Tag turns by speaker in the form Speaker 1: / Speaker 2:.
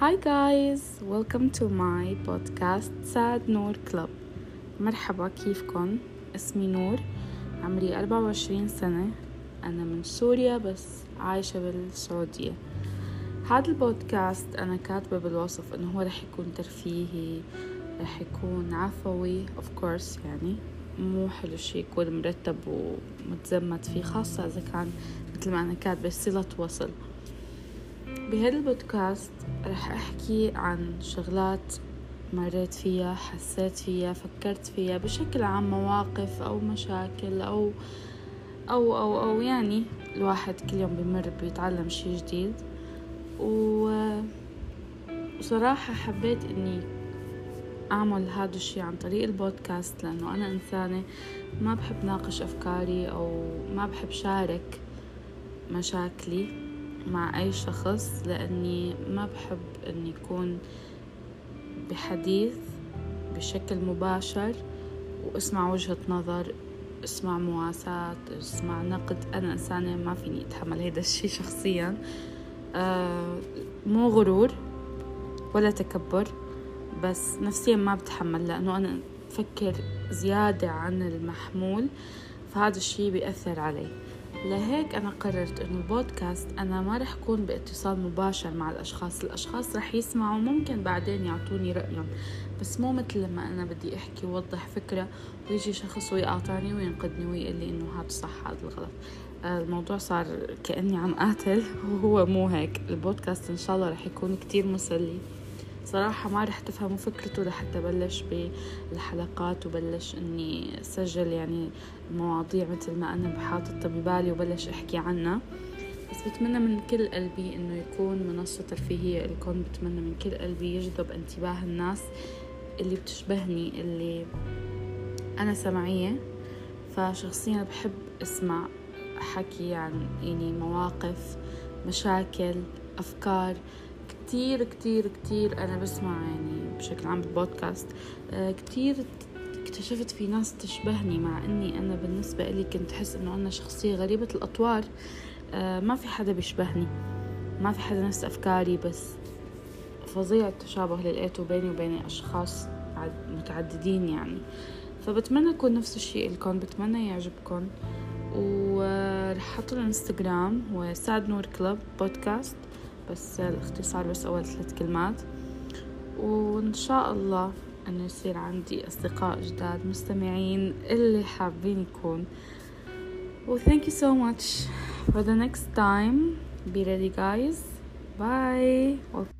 Speaker 1: Hi guys, welcome to my podcast Sad نور كلب مرحبا كيفكن؟ اسمي نور عمري أربعة وعشرين سنة. أنا من سوريا بس عايشة بالسعودية. هذا البودكاست أنا كاتبة بالوصف إنه هو رح يكون ترفيهي رح يكون عفوي of course يعني. مو حلو شي يكون مرتب ومتزمت فيه خاصة إذا كان مثل ما أنا كاتبة صلة وصل. بهذا البودكاست رح أحكي عن شغلات مريت فيها حسيت فيها فكرت فيها بشكل عام مواقف أو مشاكل أو أو أو أو يعني الواحد كل يوم بمر بيتعلم شي جديد. وصراحة حبيت إني أعمل هذا الشي عن طريق البودكاست لأنه أنا إنسانة ما بحب ناقش أفكاري أو ما بحب شارك مشاكلي. مع أي شخص لأني ما بحب أن يكون بحديث بشكل مباشر وأسمع وجهة نظر أسمع مواساة أسمع نقد. أنا إنسانة ما فيني أتحمل هيدا الشي شخصيا. آه مو غرور ولا تكبر بس نفسيا ما بتحمل لأنه أنا بفكر زيادة عن المحمول فهذا الشي بيأثر علي. لهيك أنا قررت إنه البودكاست أنا ما رح أكون باتصال مباشر مع الأشخاص الأشخاص رح يسمعوا ممكن بعدين يعطوني رأيهم. بس مو مثل لما أنا بدي أحكي ووضح فكرة ويجي شخص ويقاطعني وينقدني ويقول لي إنه هذا صح هذا الغلط. آه، الموضوع صار كأني عم قاتل وهو مو هيك. البودكاست إن شاء الله رح يكون كتير مسلي. صراحة ما رح تفهموا فكرته لحتى بلش بالحلقات وبلش إني أسجل يعني مواضيع مثل ما أنا بحاطط ببالي وبلش أحكي عنها. بس بتمنى من كل قلبي إنه يكون منصة ترفيهية لكم. بتمنى من كل قلبي يجذب انتباه الناس اللي بتشبهني اللي أنا سمعية. فشخصيا بحب أسمع حكي عن يعني مواقف مشاكل أفكار. كتير كتير كتير أنا بسمع يعني بشكل عام بالبودكاست آه، كتير اكتشفت في ناس تشبهني مع إني أنا بالنسبة لي كنت أحس إنه أنا شخصية غريبة الأطوار آه، ما في حدا بيشبهني ما في حدا نفس أفكاري بس فظيع التشابه اللي لقيته بيني وبين اشخاص متعددين يعني. فبتمنى يكون نفس الشيء لكم بتمنى يعجبكم ورح أحط الإنستغرام هو نور كلب بودكاست. بس الاختصار بس أول ثلاث كلمات. وإن شاء الله أنه يصير عندي أصدقاء جداد مستمعين اللي حابين يكون. و thank you so much. For the next time be ready guys. Bye.